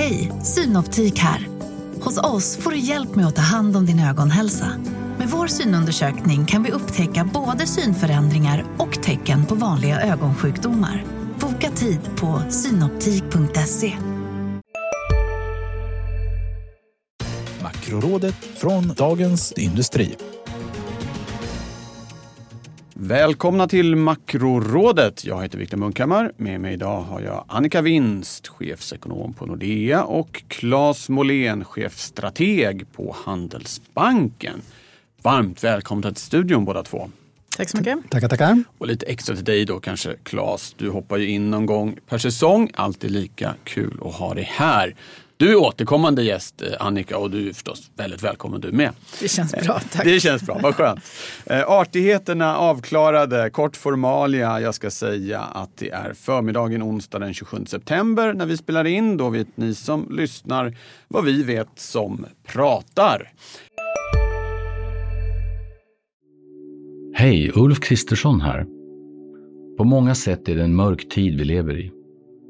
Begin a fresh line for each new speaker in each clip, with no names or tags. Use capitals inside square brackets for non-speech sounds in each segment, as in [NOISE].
Hej, Synoptik här. Hos oss får du hjälp med att ta hand om din ögonhälsa. Med vår synundersökning kan vi upptäcka både synförändringar och tecken på vanliga ögonsjukdomar. Boka tid på synoptik.se.
Makrorådet från Dagens Industri.
Välkomna till Makrorådet. Jag heter Viktor Munkhammar. Med mig idag har jag Annika Winst, chefsekonom på Nordea och Claes Molén, chefstrateg på Handelsbanken. Varmt välkomna till studion båda två.
Tack så mycket.
Tackar, tackar.
Och lite extra till dig då kanske Claes. Du hoppar ju in någon gång per säsong. Alltid lika kul att ha dig här. Du är återkommande gäst eh, Annika och du är förstås väldigt välkommen du med.
Det känns bra, tack.
Det känns bra, vad skönt. Eh, artigheterna avklarade, kort formalia. Jag ska säga att det är förmiddagen onsdag den 27 september när vi spelar in. Då vet ni som lyssnar vad vi vet som pratar.
Hej, Ulf Kristersson här. På många sätt är det en mörk tid vi lever i.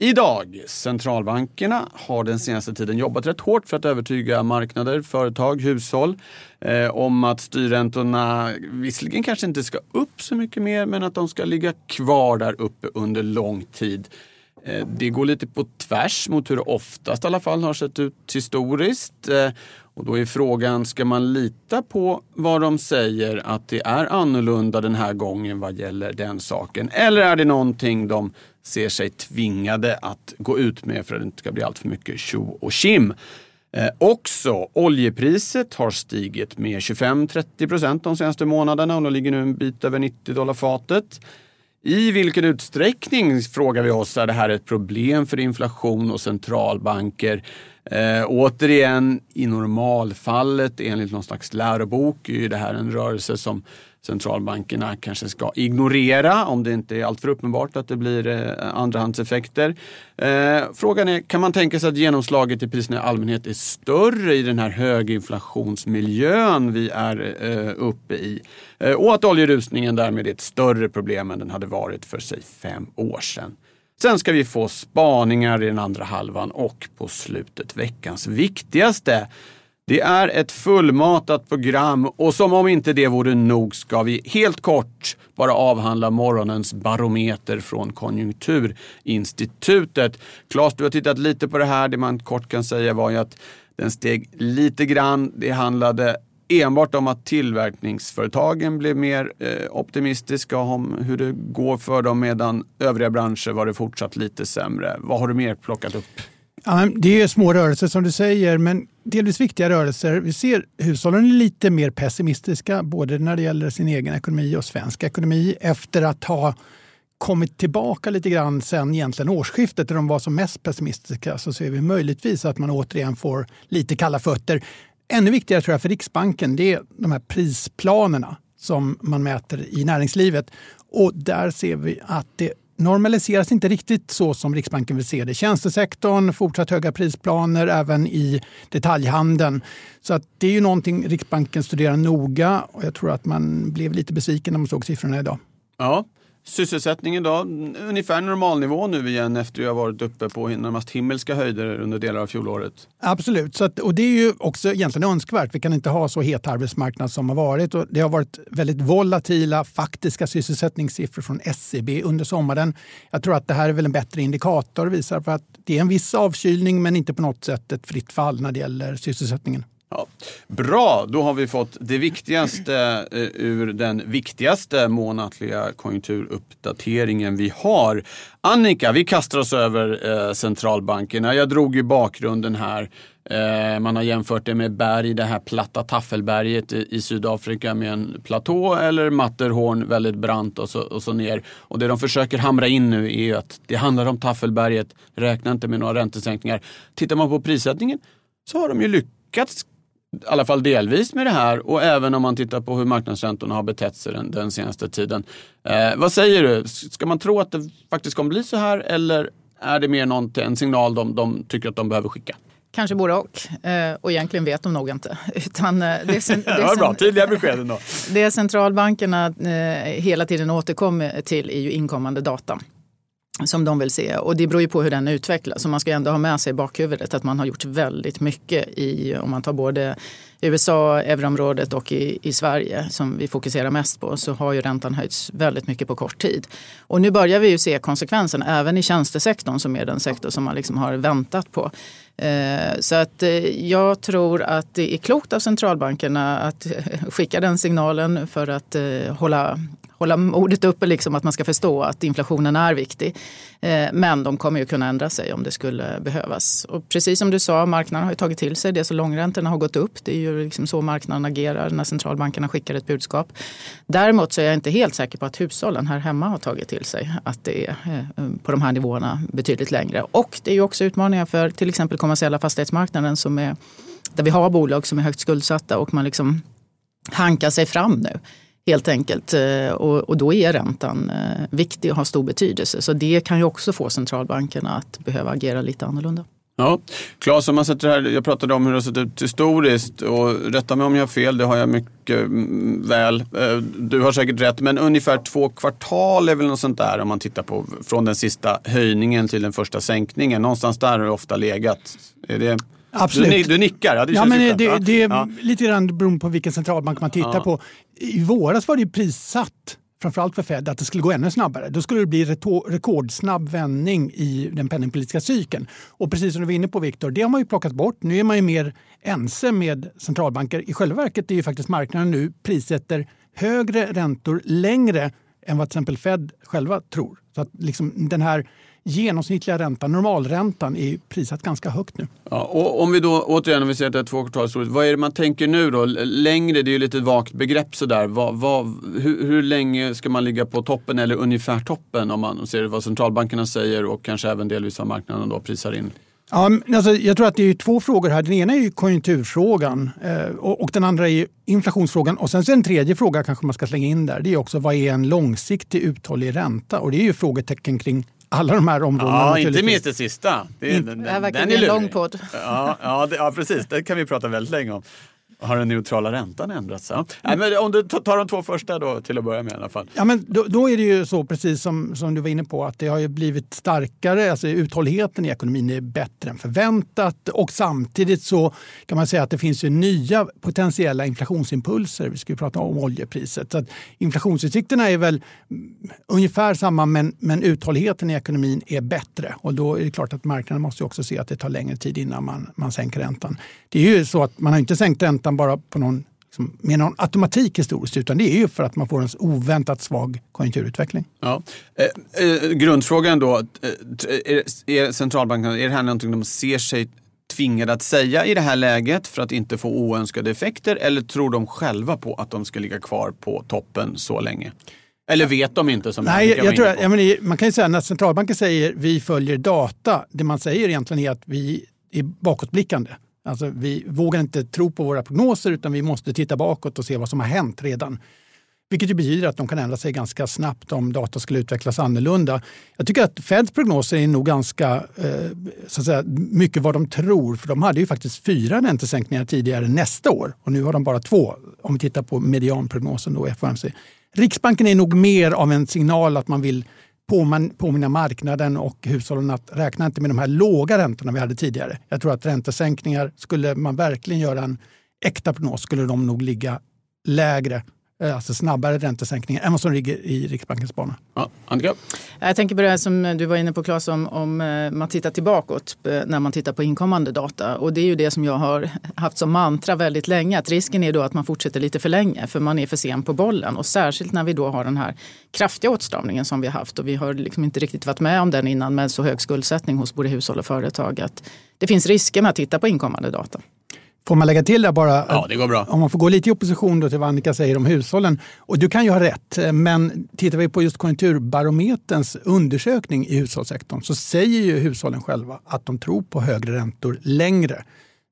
Idag, centralbankerna har den senaste tiden jobbat rätt hårt för att övertyga marknader, företag, hushåll eh, om att styrräntorna visserligen kanske inte ska upp så mycket mer men att de ska ligga kvar där uppe under lång tid. Eh, det går lite på tvärs mot hur det oftast i alla fall har sett ut historiskt. Eh, och då är frågan, ska man lita på vad de säger att det är annorlunda den här gången vad gäller den saken? Eller är det någonting de ser sig tvingade att gå ut med för att det inte ska bli allt för mycket tjo och kim? Eh, också oljepriset har stigit med 25-30 procent de senaste månaderna och nu ligger nu en bit över 90 dollar fatet. I vilken utsträckning, frågar vi oss, är det här ett problem för inflation och centralbanker? Eh, återigen, i normalfallet enligt någon slags lärobok är det här en rörelse som centralbankerna kanske ska ignorera om det inte är alltför uppenbart att det blir eh, andrahandseffekter. Eh, frågan är, kan man tänka sig att genomslaget i priserna i allmänhet är större i den här höginflationsmiljön vi är eh, uppe i? Eh, och att oljerusningen därmed är ett större problem än den hade varit för sig fem år sedan. Sen ska vi få spaningar i den andra halvan och på slutet veckans viktigaste. Det är ett fullmatat program och som om inte det vore nog ska vi helt kort bara avhandla morgonens barometer från Konjunkturinstitutet. Claes, du har tittat lite på det här. Det man kort kan säga var ju att den steg lite grann. Det handlade enbart om att tillverkningsföretagen blev mer eh, optimistiska om hur det går för dem medan övriga branscher var det fortsatt lite sämre. Vad har du mer plockat upp?
Ja, det är små rörelser som du säger, men delvis viktiga rörelser. Vi ser hushållen är lite mer pessimistiska, både när det gäller sin egen ekonomi och svensk ekonomi, efter att ha kommit tillbaka lite grann sen egentligen årsskiftet, där de var som mest pessimistiska, så ser vi möjligtvis att man återigen får lite kalla fötter. Ännu viktigare tror jag för Riksbanken, det är de här prisplanerna som man mäter i näringslivet. Och där ser vi att det normaliseras inte riktigt så som Riksbanken vill se det. Tjänstesektorn, fortsatt höga prisplaner även i detaljhandeln. Så att det är ju någonting Riksbanken studerar noga och jag tror att man blev lite besviken när man såg siffrorna idag.
Ja, Sysselsättningen då, ungefär normalnivå nu igen efter att ha varit uppe på närmast himmelska höjder under delar av fjolåret.
Absolut, så att, och det är ju också egentligen önskvärt. Vi kan inte ha så het arbetsmarknad som har varit. Och det har varit väldigt volatila faktiska sysselsättningssiffror från SCB under sommaren. Jag tror att det här är väl en bättre indikator och visar på att det är en viss avkylning men inte på något sätt ett fritt fall när det gäller sysselsättningen.
Ja. Bra, då har vi fått det viktigaste eh, ur den viktigaste månatliga konjunkturuppdateringen vi har. Annika, vi kastar oss över eh, centralbankerna. Jag drog ju bakgrunden här Eh, man har jämfört det med berg, det här platta taffelberget i, i Sydafrika med en platå eller Matterhorn väldigt brant och så, och så ner. Och det de försöker hamra in nu är att det handlar om taffelberget, räkna inte med några räntesänkningar. Tittar man på prissättningen så har de ju lyckats i alla fall delvis med det här och även om man tittar på hur marknadsräntorna har betett sig den, den senaste tiden. Eh, vad säger du? Ska man tro att det faktiskt kommer bli så här eller är det mer någon, en signal de, de tycker att de behöver skicka?
Kanske både och. Eh, och egentligen vet de nog inte. [LAUGHS] Utan eh, det, sen, [LAUGHS]
det, var bra, tydliga besked ändå. [LAUGHS]
Det centralbankerna eh, hela tiden återkommer till är ju inkommande data som de vill se. Och det beror ju på hur den utvecklas. Så man ska ändå ha med sig i bakhuvudet att man har gjort väldigt mycket i, om man tar både USA, euroområdet och i, i Sverige som vi fokuserar mest på så har ju räntan höjts väldigt mycket på kort tid. Och nu börjar vi ju se konsekvenserna även i tjänstesektorn som är den sektor som man liksom har väntat på. Eh, så att eh, jag tror att det är klokt av centralbankerna att [LAUGHS] skicka den signalen för att eh, hålla hålla modet uppe, liksom, att man ska förstå att inflationen är viktig. Eh, men de kommer ju kunna ändra sig om det skulle behövas. Och precis som du sa, marknaden har ju tagit till sig det, så långräntorna har gått upp. Det är ju liksom så marknaden agerar när centralbankerna skickar ett budskap. Däremot så är jag inte helt säker på att hushållen här hemma har tagit till sig att det är eh, på de här nivåerna betydligt längre. Och det är ju också utmaningar för till exempel kommersiella fastighetsmarknaden som är, där vi har bolag som är högt skuldsatta och man liksom hankar sig fram nu helt enkelt. Eh, och, och, då är räntan eh, viktig och har stor betydelse. Så det kan ju också få centralbankerna att behöva agera lite annorlunda.
Ja, Claes, om man sätter här, jag pratade om hur det har sett ut historiskt och rätta mig om jag har fel, det har jag mycket mm, väl. Eh, du har säkert rätt, men ungefär två kvartal är väl något sånt där om man tittar på från den sista höjningen till den första sänkningen. Någonstans där har det ofta legat. Är det
Absolut.
Du, du nickar? Ja, det,
ja, men det, det är ja. lite grann beroende på vilken centralbank man tittar ja. på. I våras var det ju prissatt framförallt för Fed, att det skulle gå ännu snabbare. Då skulle det bli rekordsnabb vändning i den penningpolitiska cykeln. Och precis som du var inne på Viktor, det har man ju plockat bort. Nu är man ju mer ense med centralbanker. I själva verket är ju faktiskt marknaden nu prissätter högre räntor längre än vad till exempel Fed själva tror. Så att liksom den här genomsnittliga räntan, normalräntan, är prissatt ganska högt nu.
Ja, och om vi då återigen, om vi säger att det är två kvartal vad är det man tänker nu då? Längre, det är ju lite vagt begrepp sådär. Vad, vad, hur, hur länge ska man ligga på toppen eller ungefär toppen om man ser vad centralbankerna säger och kanske även delvis vad marknaden då prisar in?
Ja, alltså, jag tror att det är två frågor här. Den ena är konjunkturfrågan eh, och, den andra är inflationsfrågan. Och sen en tredje fråga kanske man ska slänga in där. Det är också vad är en långsiktig uthållig ränta? Och det är ju frågetecken kring alla de här områdena.
Ja, inte minst det sista.
Det, är, den, det här verkar bli en lång podd.
Ja, ja, det, ja, precis. Det kan vi prata väldigt länge om. Har den neutrala räntan ändrats? Ja. Nej, men om du tar de två första då till att börja med i alla fall.
Ja, men då, då, är det ju så, precis som, som du var inne på, att det har ju blivit starkare. Alltså uthålligheten i ekonomin är bättre än förväntat och samtidigt så kan man säga att det finns ju nya potentiella inflationsimpulser. Vi ska ju prata om oljepriset. Så att inflationsutsikterna är väl ungefär samma, men, men uthålligheten i ekonomin är bättre och då är det klart att marknaden måste också se att det tar längre tid innan man, man sänker räntan. Det är ju så att man har inte sänkt räntan utan bara på någon, liksom, med någon automatik historiskt, utan det är ju för att man får en oväntat svag konjunkturutveckling.
Ja. Eh, eh, grundfrågan då, eh, är, är centralbankerna, är det här någonting de ser sig tvingade att säga i det här läget för att inte få oönskade effekter eller tror de själva på att de ska ligga kvar på toppen så länge? Eller vet de inte? Som
Nej, jag, jag tror att, jag menar, man kan ju säga när centralbanken säger vi följer data, det man säger egentligen är att vi är bakåtblickande. Alltså, vi vågar inte tro på våra prognoser utan vi måste titta bakåt och se vad som har hänt redan. Vilket ju betyder att de kan ändra sig ganska snabbt om data skulle utvecklas annorlunda. Jag tycker att Feds prognoser är nog ganska eh, så att säga, mycket vad de tror. För de hade ju faktiskt fyra räntesänkningar tidigare nästa år och nu har de bara två om vi tittar på medianprognosen då FOMC. Riksbanken är nog mer av en signal att man vill påminna marknaden och hushållen att räkna inte med de här låga räntorna vi hade tidigare. Jag tror att räntesänkningar, skulle man verkligen göra en äkta prognos, skulle de nog ligga lägre alltså snabbare räntesänkningar än vad som ligger i Riksbankens bana.
Ja, Annika?
Jag tänker på det här som du var inne på Claes, om, om eh, man tittar tillbakåt eh, när man tittar på inkommande data. Och det är ju det som jag har [LAUGHS] haft som mantra väldigt länge. Att risken är då att man fortsätter lite för länge för man är för sen på bollen. Och särskilt när vi då har den här kraftiga åtstramningen som vi har haft. Och vi har liksom inte riktigt varit med om den innan med så hög skuldsättning hos både hushåll och företag. Att det finns risker med att titta på inkommande data.
Får man lägga till där bara?
Ja, det går bra.
Om man får gå lite i opposition då till vad Annika säger om hushållen. Och du kan ju ha rätt, men tittar vi på just Konjunkturbarometerns undersökning i hushållssektorn så säger ju hushållen själva att de tror på högre räntor längre.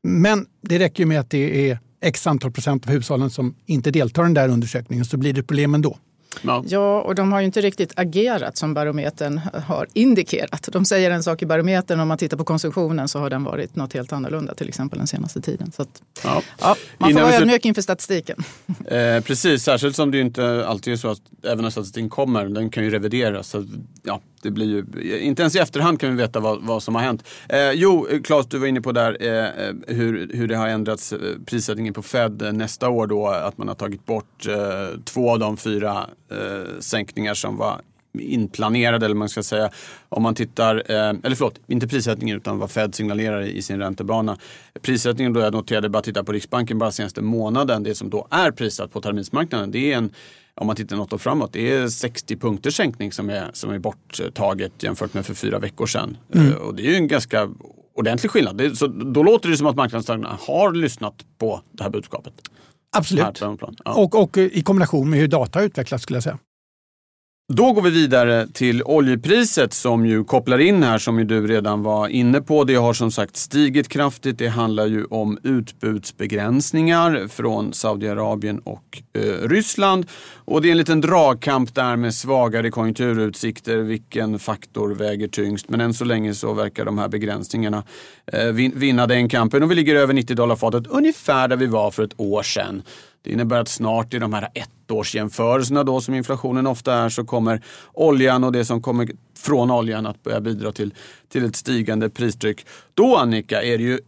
Men det räcker ju med att det är x antal procent av hushållen som inte deltar i den där undersökningen så blir det problem ändå.
Ja. ja, och de har ju inte riktigt agerat som barometern har indikerat. De säger en sak i barometern, om man tittar på konsumtionen så har den varit något helt annorlunda till exempel den senaste tiden. Så att, ja. Ja, man får vara ödmjuk inför statistiken. [LAUGHS]
Eh, precis, särskilt som det inte alltid är så att även när statistiken kommer, den kan ju revideras. Så, ja, det blir ju, inte ens i efterhand kan vi veta vad, vad som har hänt. Eh, jo, Claes, du var inne på där eh, eh hur, hur det har ändrats eh, prissättningen på Fed eh, nästa år då. Att man har tagit bort eh, två av de fyra eh, sänkningar som var inplanerade eller man ska säga. Om man tittar, eh, eller förlåt, inte prissättningen utan vad Fed signalerar i sin räntebana. Prissättningen då jag noterade, bara titta på Riksbanken bara senaste månaden, det som då är prissatt på terminsmarknaden, det är en om man tittar något år framåt, det är 60 punkters sänkning som är, som är borttaget jämfört med för fyra veckor sedan. Mm. Och det är ju en ganska ordentlig skillnad. Det, så då låter det som att marknadsdagarna har lyssnat på det här budskapet.
Absolut. Ja. Och, och i kombination med hur data utvecklas skulle jag säga.
Då går vi vidare till oljepriset som ju kopplar in här som ju du redan var inne på. Det har som sagt stigit kraftigt. Det handlar ju om utbudsbegränsningar från Saudiarabien och eh, Ryssland. Och det är en liten dragkamp där med svagare konjunkturutsikter. Vilken faktor väger tyngst? Men än så länge så verkar de här begränsningarna eh, vinna den kampen. Och vi ligger över 90 dollar fatet, ungefär där vi var för ett år sedan. Det innebär att snart i de här ettårsjämförelserna då som inflationen ofta är så kommer oljan och det som kommer från oljan att börja bidra till, till ett stigande pristryck. Då Annika är det ju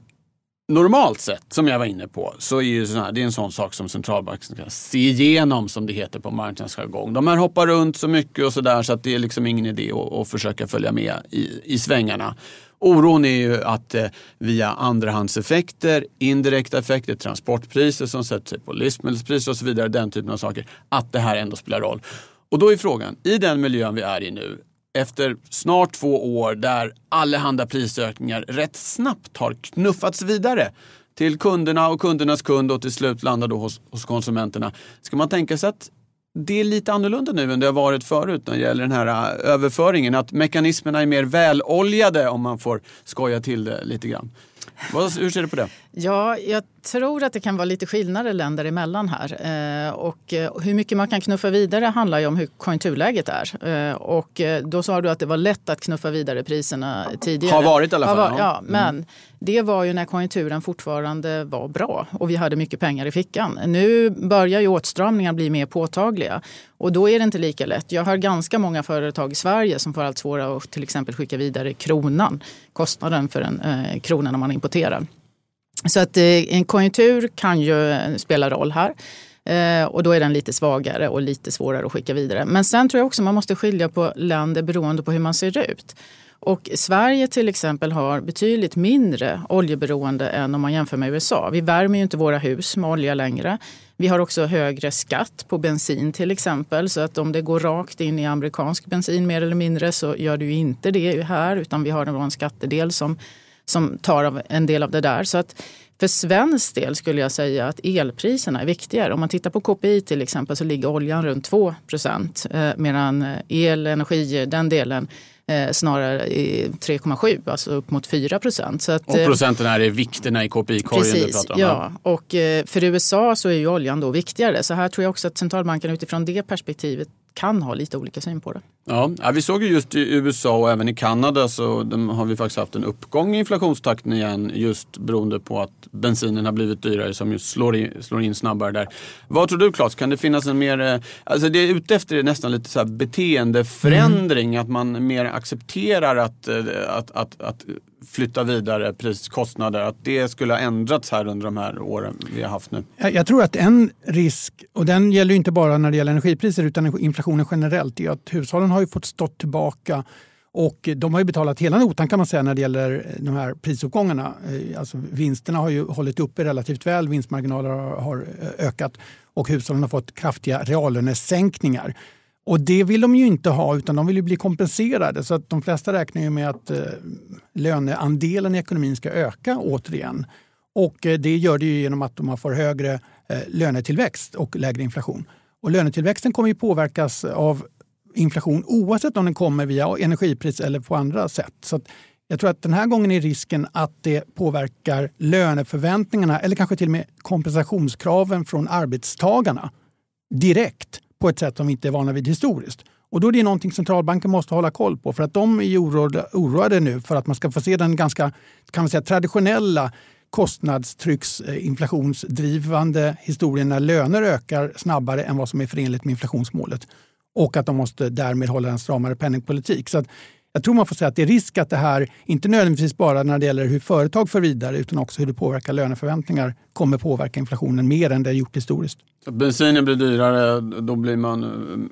normalt sett, som jag var inne på, så är ju här, det är en sån sak som centralbanken ska se igenom som det heter på marknadsjargong. De här hoppar runt så mycket och sådär så att det är liksom ingen idé att, att försöka följa med i, i svängarna. Oron är ju att eh, via andrahandseffekter, indirekta effekter, transportpriser som sätter sig på livsmedelspriser och så vidare, den typen av saker, att det här ändå spelar roll. Och då är frågan, i den miljön vi är i nu, efter snart två år där allehanda prisökningar rätt snabbt har knuffats vidare till kunderna och kundernas kund och till slut landar då hos, hos konsumenterna. Ska man tänka sig att det är lite annorlunda nu än det har varit förut när det gäller den här äh, överföringen. Att mekanismerna är mer väloljade om man får skoja till det lite grann. Hur ser du på det?
Ja, jag tror att det kan vara lite skillnader länder emellan här. Eh, och eh, hur mycket man kan knuffa vidare handlar ju om hur konjunkturläget är. Eh, och då sa du att det var lätt att knuffa vidare priserna tidigare.
Har varit i alla fall. Var,
ja, mm. men det var ju när konjunkturen fortfarande var bra och vi hade mycket pengar i fickan. Nu börjar ju åtstramningar bli mer påtagliga och då är det inte lika lätt. Jag har ganska många företag i Sverige som får allt svårare att till exempel skicka vidare kronan, kostnaden för en eh, krona när man importerar. Så att eh, en konjunktur kan ju spela roll här. Eh, och då är den lite svagare och lite svårare att skicka vidare. Men sen tror jag också man måste skilja på länder beroende på hur man ser ut. Och Sverige till exempel har betydligt mindre oljeberoende än om man jämför med USA. Vi värmer ju inte våra hus med olja längre. Vi har också högre skatt på bensin till exempel. Så att om det går rakt in i amerikansk bensin mer eller mindre så gör det ju inte det här. Utan vi har en skattedel som som tar en del av det där. Så att för svensk del skulle jag säga att elpriserna är viktigare. Om man tittar på KPI till exempel så ligger oljan runt 2 procent eh, medan eh, el, energi, den delen eh, snarare 3,7, alltså upp mot 4 procent.
och procenten här är vikterna i KPI-korgen
du pratar om? Ja, och för USA så är ju oljan då viktigare. Så här tror jag också att centralbanken utifrån det perspektivet kan ha lite olika syn på det.
Ja, vi såg ju just i USA och även i Kanada så har vi faktiskt haft en uppgång i inflationstakten igen just beroende på att bensinen har blivit dyrare som just slår in, slår in snabbare där. Vad tror du Claes, kan det finnas en mer, eh, alltså det är ute efter är nästan lite så beteendeförändring, mm. att man mer accepterar att, eh, att, att, att flytta vidare priskostnader, att det skulle ha ändrats här under de här åren vi har haft nu?
Jag tror att en risk, och den gäller inte bara när det gäller energipriser utan inflationen generellt, är att hushållen har ju fått stå tillbaka och de har ju betalat hela notan kan man säga när det gäller de här prisuppgångarna. Eh, alltså vinsterna har ju hållit uppe relativt väl, vinstmarginaler har eh, ökat och hushållen har fått kraftiga reallönesänkningar. Och det vill de ju inte ha utan de vill ju bli kompenserade. Så att de flesta räknar ju med att eh, löneandelen i ekonomin ska öka återigen. Och eh, det gör det ju genom att de får högre eh, lönetillväxt och lägre inflation. Och lönetillväxten kommer ju påverkas av inflation oavsett om den kommer via energipris eller på andra sätt. Så jag tror att den här gången är risken att det påverkar löneförväntningarna eller kanske till och med kompensationskraven från arbetstagarna direkt på ett sätt som vi inte är vana vid historiskt. Och då är det någonting centralbanken måste hålla koll på för att de är oroade, oroade nu för att man ska få se den ganska kan man säga, traditionella kostnadstrycks inflationsdrivande historien när löner ökar snabbare än vad som är förenligt med inflationsmålet. Och att de måste därmed hålla en stramare penningpolitik. Så jag tror man får säga att det är risk att det här, inte nödvändigtvis bara när det gäller hur företag för vidare utan också hur det påverkar löneförväntningar, kommer påverka inflationen mer än det har gjort historiskt.
Så bensinen blir dyrare, då blir man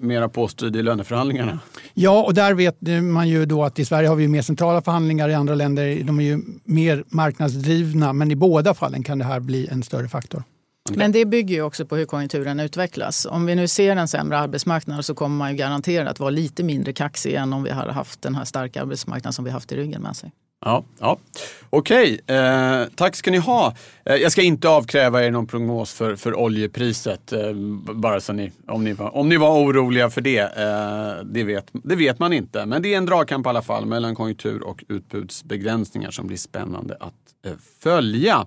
mera påstyrd i löneförhandlingarna?
Ja, och där vet man ju då att i Sverige har vi mer centrala förhandlingar, i andra länder de är ju mer marknadsdrivna, men i båda fallen kan det här bli en större faktor.
Men det bygger ju också på hur konjunkturen utvecklas. Om vi nu ser en sämre arbetsmarknad så kommer man ju garanterat vara lite mindre kaxig än om vi hade haft den här starka arbetsmarknaden som vi haft i ryggen med sig.
Ja, ja. Okej, eh, tack ska ni ha. Eh, jag ska inte avkräva er någon prognos för, för oljepriset, eh, bara så ni, om, ni var, om ni var oroliga för det. Eh, det, vet, det vet man inte, men det är en dragkamp i alla fall mellan konjunktur och utbudsbegränsningar som blir spännande att eh, följa.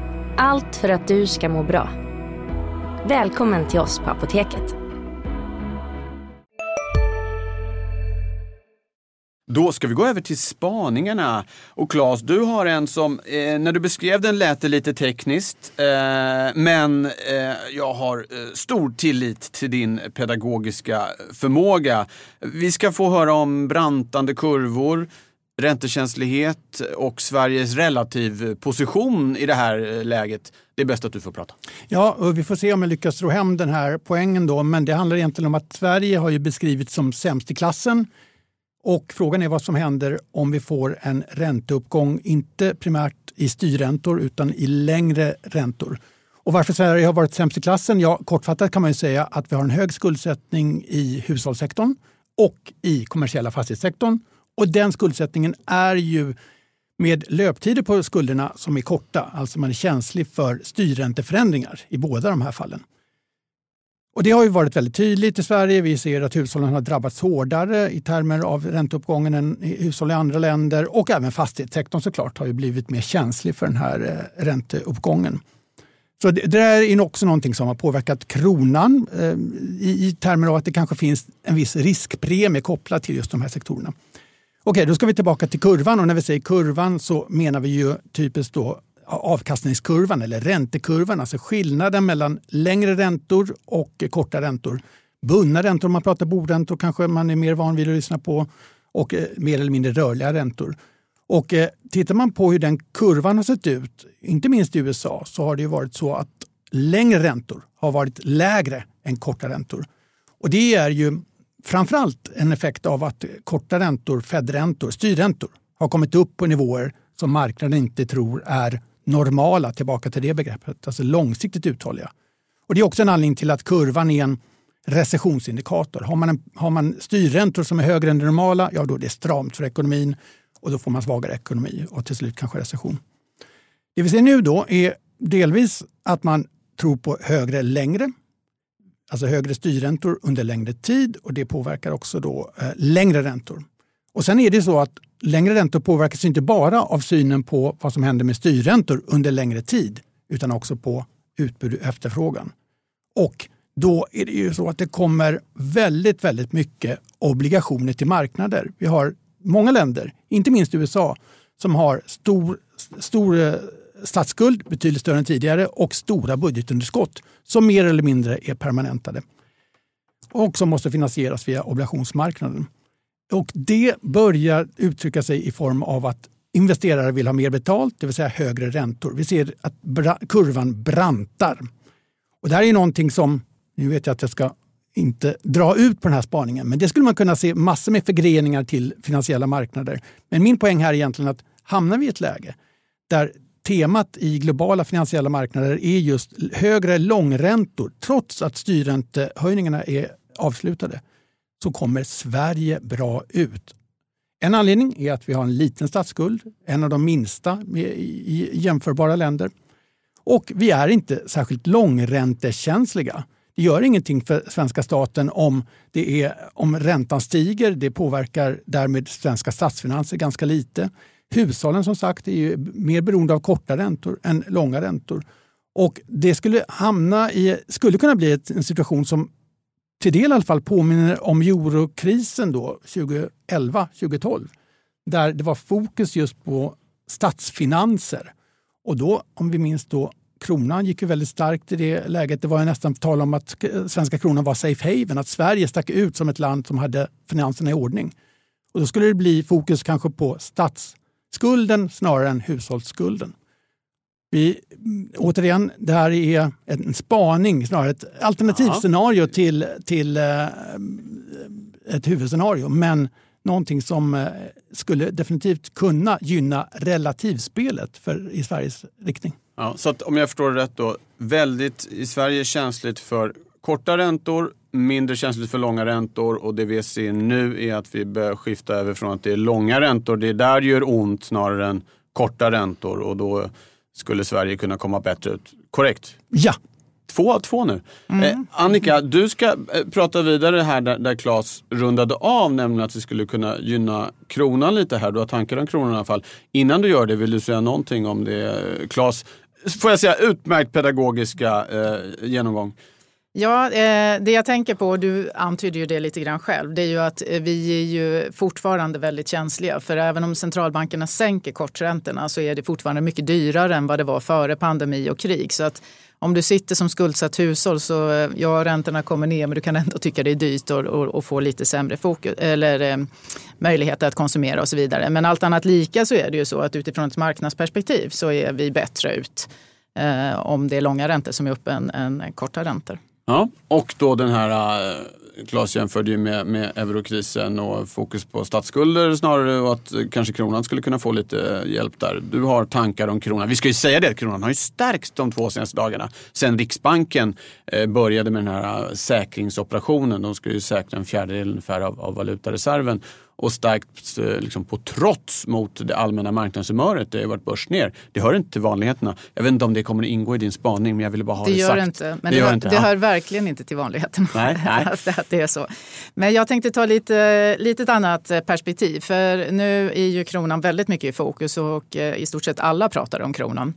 Allt för att du ska må bra. Välkommen till oss på Apoteket.
Då ska vi gå över till spaningarna. Och Claes, du har en som, eh, när du beskrev den lät det lite tekniskt, eh, men eh, jag har eh, stor tillit till din pedagogiska eh, förmåga. Vi ska få höra om brantande kurvor, räntekänslighet och Sveriges relativ position i det här eh, läget. Det är bäst att du får prata.
Ja, och vi får se om jag lyckas ro hem den här poängen då. Men det handlar egentligen om att Sverige har ju beskrivits som sämst i klassen. Och frågan är vad som händer om vi får en ränteuppgång, inte primärt i styrräntor utan i längre räntor. Och varför Sverige har varit sämst i klassen? Ja, kortfattat kan man ju säga att vi har en hög skuldsättning i hushållssektorn och i kommersiella fastighetssektorn och den skuldsättningen är ju med löptider på skulderna som är korta. Alltså man är känslig för styrränteförändringar i båda de här fallen. Och det har ju varit väldigt tydligt i Sverige. Vi ser att hushållen har drabbats hårdare i termer av ränteuppgången än hushåll i andra länder. Och även fastighetssektorn såklart har ju blivit mer känslig för den här eh, ränteuppgången. Så det, det är också någonting som har påverkat kronan eh, i, i termer av att det kanske finns en viss riskpremie kopplad till just de här sektorerna. Okej, då ska vi tillbaka till kurvan och när vi säger kurvan så menar vi ju typiskt då avkastningskurvan eller räntekurvan, alltså skillnaden mellan längre räntor och korta räntor. Bundna räntor om man pratar boräntor kanske man är mer van vid att lyssna på och eh, mer eller mindre rörliga räntor. Och eh, tittar man på hur den kurvan har sett ut, inte minst i USA, så har det varit så att längre räntor har varit lägre än korta räntor. Och det är ju framförallt en effekt av att korta räntor, Fed-räntor, styrräntor, har kommit upp på nivåer som marknaden inte tror är normala, tillbaka till det begreppet, alltså långsiktigt uthålliga. Och det är också en anledning till att kurvan är en recessionsindikator. Har man, en, har man styrräntor som är högre än det normala, ja då är det stramt för ekonomin och då får man svagare ekonomi och till slut kanske recession. Det vi ser nu då är delvis att man tror på högre längre alltså högre styrräntor under längre tid och det påverkar också då eh, längre räntor. Och sen är det så att längre räntor påverkas inte bara av synen på vad som händer med styrräntor under längre tid utan också på utbud och efterfrågan. Och då är det ju så att det kommer väldigt, väldigt mycket obligationer till marknader. Vi har många länder, inte minst USA, som har stor, stor eh, statsskuld, betydligt större än tidigare, och stora budgetunderskott som mer eller mindre är permanentade och som måste finansieras via obligationsmarknaden. Och det börjar uttrycka sig i form av att investerare vill ha mer betalt, det vill säga högre räntor. Vi ser att kurvan brantar. Och det här är någonting som, nu vet jag att jag ska inte dra ut på den här spaningen, men det skulle man kunna se massor med förgreningar till finansiella marknader. Men min poäng här är egentligen att hamnar vi i ett läge där temat i globala finansiella marknader är just högre långräntor, trots att styrräntehöjningarna är avslutade, så kommer Sverige bra ut. En anledning är att vi har en liten statsskuld, en av de minsta i jämförbara länder. Och vi är inte särskilt långräntekänsliga. Det gör ingenting för svenska staten om, det är, om räntan stiger. Det påverkar därmed svenska statsfinanser ganska lite. Hushållen som sagt är ju mer beroende av korta räntor än långa räntor. Och det skulle, hamna i, skulle kunna bli en situation som till del i alla fall påminner om eurokrisen 2011-2012. Där det var fokus just på statsfinanser. Och då, om vi minns då, kronan gick ju väldigt starkt i det läget. Det var ju nästan tal om att svenska kronan var safe haven, att Sverige stack ut som ett land som hade finanserna i ordning. Och då skulle det bli fokus kanske på statsskulden snarare än hushållsskulden. Vi, återigen, det här är en spaning, snarare ett alternativscenario till, till eh, ett huvudscenario. Men någonting som eh, skulle definitivt kunna gynna relativspelet för, i Sveriges riktning.
Ja, så om jag förstår det rätt då, väldigt i Sverige känsligt för korta räntor, mindre känsligt för långa räntor och det vi ser nu är att vi börjar skifta över från att det är långa räntor, det är där det gör ont snarare än korta räntor och då skulle Sverige kunna komma bättre ut. Korrekt?
Ja.
Två av två nu. Mm. Eh, Annika, du ska eh, prata vidare här där, där Claes rundade av, nämligen att vi skulle kunna gynna kronan lite här. Du har tankar om kronan i alla fall. Innan du gör det, vill du säga någonting om det? Claes, får jag säga utmärkt pedagogiska eh, genomgång.
Ja, eh, det jag tänker på, och du antyder ju det lite grann själv, det är ju att eh, vi är ju fortfarande väldigt känsliga. För även om centralbankerna sänker korträntorna så är det fortfarande mycket dyrare än vad det var före pandemi och krig. Så att om du sitter som skuldsatt hushåll så eh, ja, räntorna kommer ner men du kan ändå tycka det är dyrt och, och, och få lite sämre fokus, eller, eh, möjligheter att konsumera och så vidare. Men allt annat lika så är det ju så att utifrån ett marknadsperspektiv så är vi bättre ut eh, om det är långa räntor som är uppe än, än korta räntor.
Ja, och då den här, äh, Claes jämförde ju med, med eurokrisen och fokus på statsskulder snarare och att kanske kronan skulle kunna få lite äh, hjälp där. Du har tankar om kronan. Vi ska ju säga det, kronan har ju stärkts de två senaste dagarna. Sen Riksbanken äh, började med den här säkringsoperationen. De ska ju säkra en fjärdedel ungefär av, av valutareserven och starkt eh, liksom, på trots mot det allmänna marknadshumöret. Det har varit börs ner. Det hör inte till vanligheterna. Jag vet inte om det kommer att ingå i din spaning men jag ville bara ha det,
det
gör
sagt. Inte, men det, det, hör, inte. det hör verkligen inte till vanligheterna.
Nej, [LAUGHS] nej.
att det är så. Men jag tänkte ta lite, lite ett annat eh, perspektiv. För nu är ju kronan väldigt mycket i fokus och eh, i stort sett alla pratar om kronan.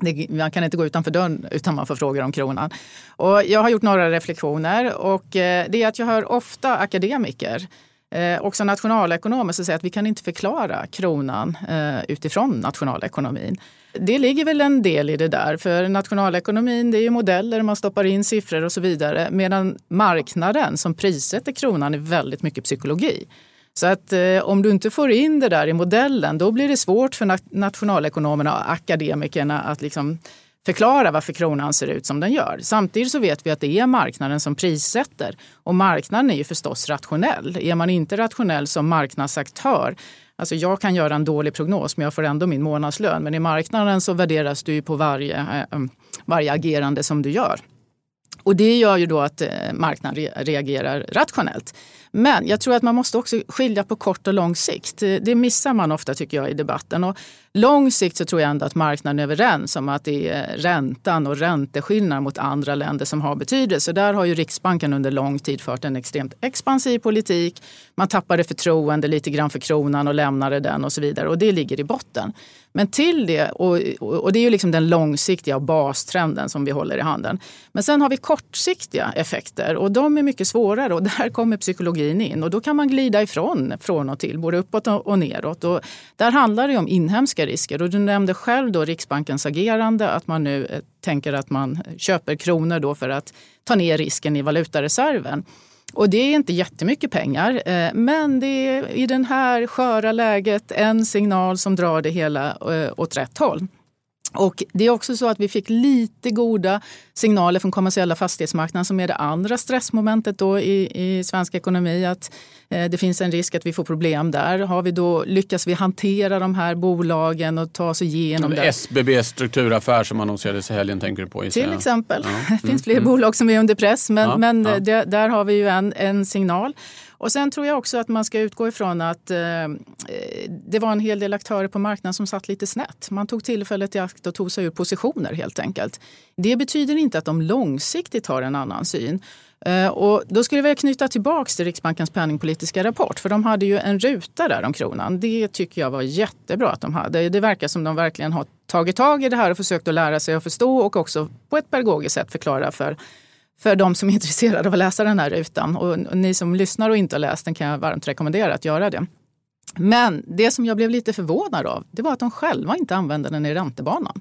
Det, man kan inte gå utanför dörren utan man får frågor om kronan. Och jag har gjort några reflektioner och det är att jag hör ofta akademiker Eh, också nationalekonomer som säger att vi kan inte förklara kronan eh, utifrån nationalekonomin. Det ligger väl en del i det där, för nationalekonomin det är ju modeller, man stoppar in siffror och så vidare. Medan marknaden som prissätter kronan är väldigt mycket psykologi. Så att eh, om du inte får in det där i modellen, då blir det svårt för nationalekonomerna och akademikerna att liksom förklara varför kronan ser ut som den gör. Samtidigt så vet vi att det är marknaden som prissätter. Och marknaden är ju förstås rationell. Är man inte rationell som marknadsaktör Alltså jag kan göra en dålig prognos men jag får ändå min månadslön. Men i marknaden så värderas du på varje, eh, mm, varje agerande som du gör. Och det gör ju då att eh, marknaden reagerar rationellt. Men jag tror att man måste också skilja på kort och lång sikt. Eh, det missar man ofta tycker jag i debatten. Och lång sikt så tror jag ändå att marknaden är överens om att det är eh, räntan och ränteskillnader mot andra länder som har betydelse. Där har ju Riksbanken under lång tid fört en extremt expansiv politik. Man tappade förtroende lite grann för kronan och lämnade den och så vidare. Och det ligger i botten. Men till det, och, och det är ju liksom den långsiktiga bastrenden som vi håller i handen. Men sen har vi kortsiktiga effekter och de är mycket svårare och där kommer teknologin in. Och då kan man glida ifrån från och till, både uppåt och neråt. Och där handlar det om inhemska risker. Och du nämnde själv då Riksbankens agerande, att man nu eh, tänker att man köper kronor då för att ta ner risken i valutareserven. Och det är inte jättemycket pengar, eh, men det är i det här sköra läget en signal som drar det hela eh, åt rätt håll. Och det är också så att vi fick lite goda signaler från kommersiella fastighetsmarknaden som är det andra stressmomentet då i, i svensk ekonomi. Att eh, det finns en risk att vi får problem där. Har vi då, lyckas vi hantera de här bolagen och ta oss igenom det?
SBB strukturaffär som annonserades i helgen tänker du på?
Till exempel. Ja. [LAUGHS] Det finns mm, fler mm. bolag som är under press men, ja, men ja. Det, där har vi ju en, en signal. Och sen tror jag också att man ska utgå ifrån att eh, det var en hel del aktörer på marknaden som satt lite snett. Man tog tillfället i akt och tog sig ur positioner helt enkelt. Det betyder inte att de långsiktigt har en annan syn. Eh, och då skulle jag vilja knyta tillbaka till Riksbankens penningpolitiska rapport. För de hade ju en ruta där om kronan. Det tycker jag var jättebra att de hade. Det verkar som de verkligen har tagit tag i det här och försökt att lära sig att förstå och också på ett pedagogiskt sätt förklara för för de som är intresserade av att läsa den här rutan. Och, ni som lyssnar och inte har läst den kan jag varmt rekommendera att göra det. Men det som jag blev lite förvånad av, det var att de själva inte använde den i räntebanan.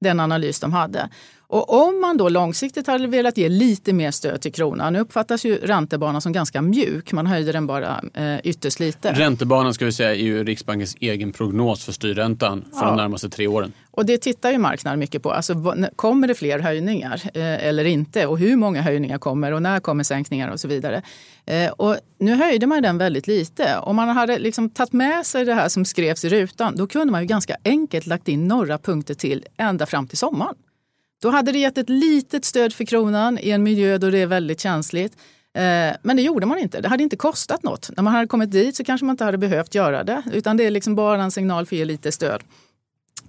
Den analys de hade. Och om man då långsiktigt hade velat ge lite mer stöd till kronan, nu uppfattas ju räntebanan som ganska mjuk, man höjde den bara eh, ytterst lite.
Räntebanan ska vi säga är ju Riksbankens egen prognos för styrräntan för ja. de närmaste tre åren.
Och det tittar ju marknaden mycket på. Alltså, kommer det fler höjningar eh, eller inte? Och hur många höjningar kommer och när kommer sänkningar och så vidare. Eh, och nu höjde man den väldigt lite. Om man hade liksom tagit med sig det här som skrevs i rutan, då kunde man ju ganska enkelt lagt in några punkter till ända fram till sommaren. Då hade det gett ett litet stöd för kronan i en miljö då det är väldigt känsligt. Eh, men det gjorde man inte. Det hade inte kostat något. När man hade kommit dit så kanske man inte hade behövt göra det. Utan det är liksom bara en signal för att ge lite stöd.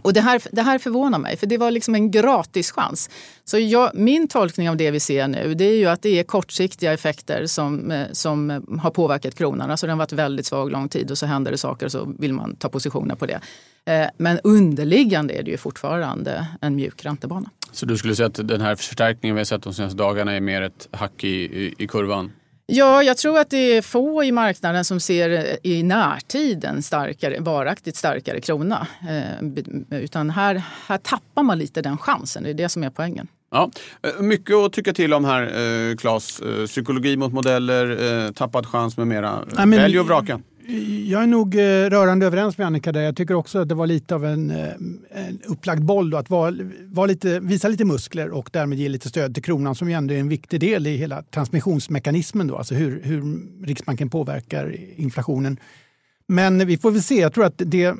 Och det här, det här förvånar mig, för det var liksom en gratis chans. Så jag, min tolkning av det vi ser nu det är ju att det är kortsiktiga effekter som, eh, som har påverkat kronan. Alltså den har varit väldigt svag lång tid och så händer det saker och så vill man ta positioner på det. Eh, men underliggande är det ju fortfarande en mjuk räntebana.
Så du skulle säga att den här förstärkningen vi har sett de senaste dagarna är mer ett hack i, i, i kurvan?
Ja, jag tror att det är få i marknaden som ser i närtid en starkare, varaktigt starkare krona. Eh, utan här, här tappar man lite den chansen. Det är det som är poängen.
Ja, eh, mycket att tycka till om här, eh, Claes. Psykologi mot modeller, tappad chans med mera. Välj och vraka.
Jag är nog eh, rörande överens med Annika där. Jag tycker också att det var lite av en, eh, en upplagd boll. Då, att var, var lite, visa lite muskler och därmed ge lite stöd till kronan som ju ändå är en viktig del i hela transmissionsmekanismen. Då, alltså hur, hur Riksbanken påverkar inflationen. Men vi får väl se. Jag tror att det,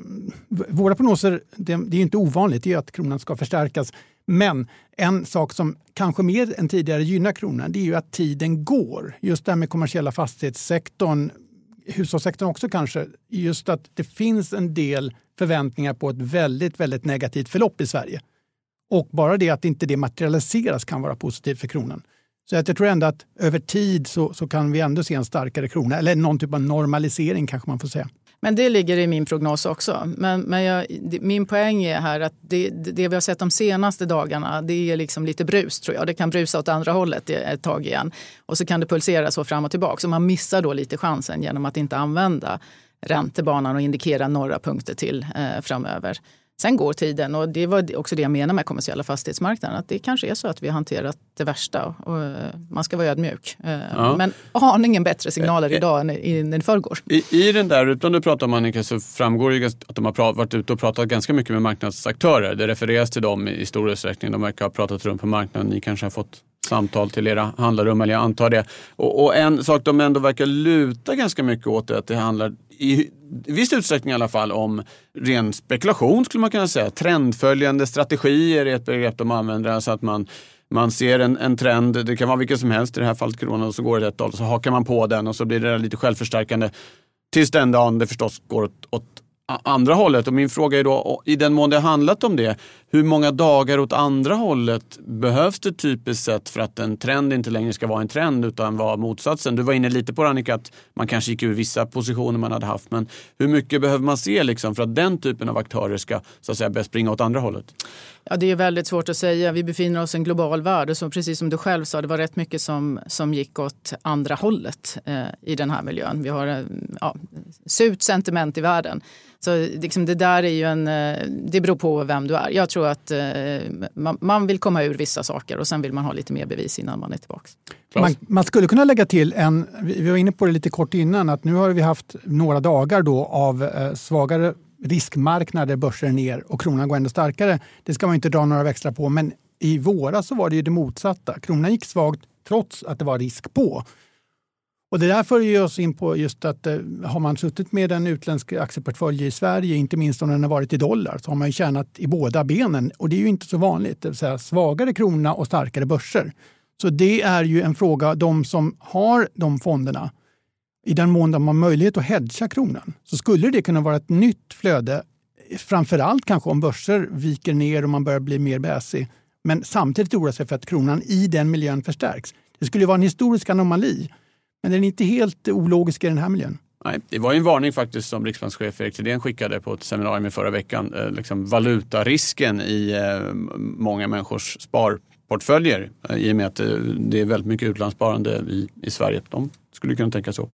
våra prognoser, det, det är inte ovanligt, det är att kronan ska förstärkas. Men en sak som kanske mer än tidigare gynnar kronan det är ju att tiden går. Just det här med kommersiella fastighetssektorn hushållssektorn också kanske, just att det finns en del förväntningar på ett väldigt, väldigt negativt förlopp i Sverige. Och bara det att inte det materialiseras kan vara positivt för kronan. Så att jag tror ändå att över tid så, så kan vi ändå se en starkare krona, eller någon typ av normalisering kanske man får säga.
Men det ligger i min prognos också. Men, men jag, min poäng är här att det, det, vi har sett de senaste dagarna det är liksom lite brus tror jag. Det kan brusa åt andra hållet ett tag igen. Och så kan det pulsera så fram och tillbaka. Så man missar då lite chansen genom att inte använda räntebanan och indikera några punkter till eh, framöver. Sen går tiden och det var också det jag menar med kommersiella fastighetsmarknaden. Att det kanske är så att vi har hanterat det värsta och eh, man ska vara ödmjuk. Eh, ja. Men aningen bättre signaler eh, idag än i, i förrgår.
I, I den där rutan du pratar om Annika så framgår det att de har varit ute och pratat ganska mycket med marknadsaktörer. Det refereras till dem i stor utsträckning. De verkar ha pratat runt på marknaden. Ni kanske har fått samtal till era handlarrum, eller jag antar det. Och, och, en sak de ändå verkar luta ganska mycket åt är att det handlar i viss utsträckning i alla fall om ren spekulation skulle man kunna säga. Trendföljande strategier är ett begrepp de använder. Alltså att man Man ser en, en trend, det kan vara vilken som helst, i det här fallet corona, och så går det ett håll, så hakar man på den och så blir det lite självförstärkande. Tills den dagen det förstås går åt, åt andra hållet. Och min fråga är då, i den mån det har handlat om det, hur många dagar åt andra hållet behövs det typiskt sett för att en trend inte längre ska vara en trend utan vara motsatsen? Du var inne lite på det Annika, att man kanske gick ur vissa positioner man hade haft. Men hur mycket behöver man se liksom för att den typen av aktörer ska så att säga, börja springa åt andra hållet?
Ja, det är väldigt svårt att säga. Vi befinner oss i en global värld och så, precis som du själv sa, det var rätt mycket som, som gick åt andra hållet eh, i den här miljön. Vi har eh, ja, surt sentiment i världen. Så liksom, det där är ju en, eh, det beror på vem du är. Jag tror att eh, man, man, vill komma ur vissa saker och sen vill man ha lite mer bevis innan man är tillbaka.
Man, man, skulle kunna lägga till en, vi var inne på det lite kort innan, att nu har vi haft några dagar då av eh, svagare riskmarknader, börser ner och kronan går ändå starkare. Det ska man inte dra några växlar på, men i våras så var det ju det motsatta. Kronan gick svagt trots att det var risk på. Och det där för oss in på just att eh, har man suttit med en utländsk aktieportfölj i Sverige, inte minst om den har varit i dollar, så har man ju tjänat i båda benen. Och det är ju inte så vanligt, det vill säga svagare krona och starkare börser. Så det är ju en fråga, de som har de fonderna, i den mån de har möjlighet att hedga kronan, så skulle det kunna vara ett nytt flöde. Framförallt kanske om börser viker ner och man börjar bli mer bäsig. Men samtidigt oroa sig för att kronan i den miljön förstärks. Det skulle vara en historisk anomali men den är inte helt ologisk i den här miljön.
Nej, det var en varning faktiskt som riksbankschef Erik Thedéen skickade på ett seminarium i förra veckan. Eh, liksom valutarisken i eh, många människors sparportföljer. Eh, I och med att eh, det är väldigt mycket utlandssparande i, i Sverige. De skulle kunna tänka så.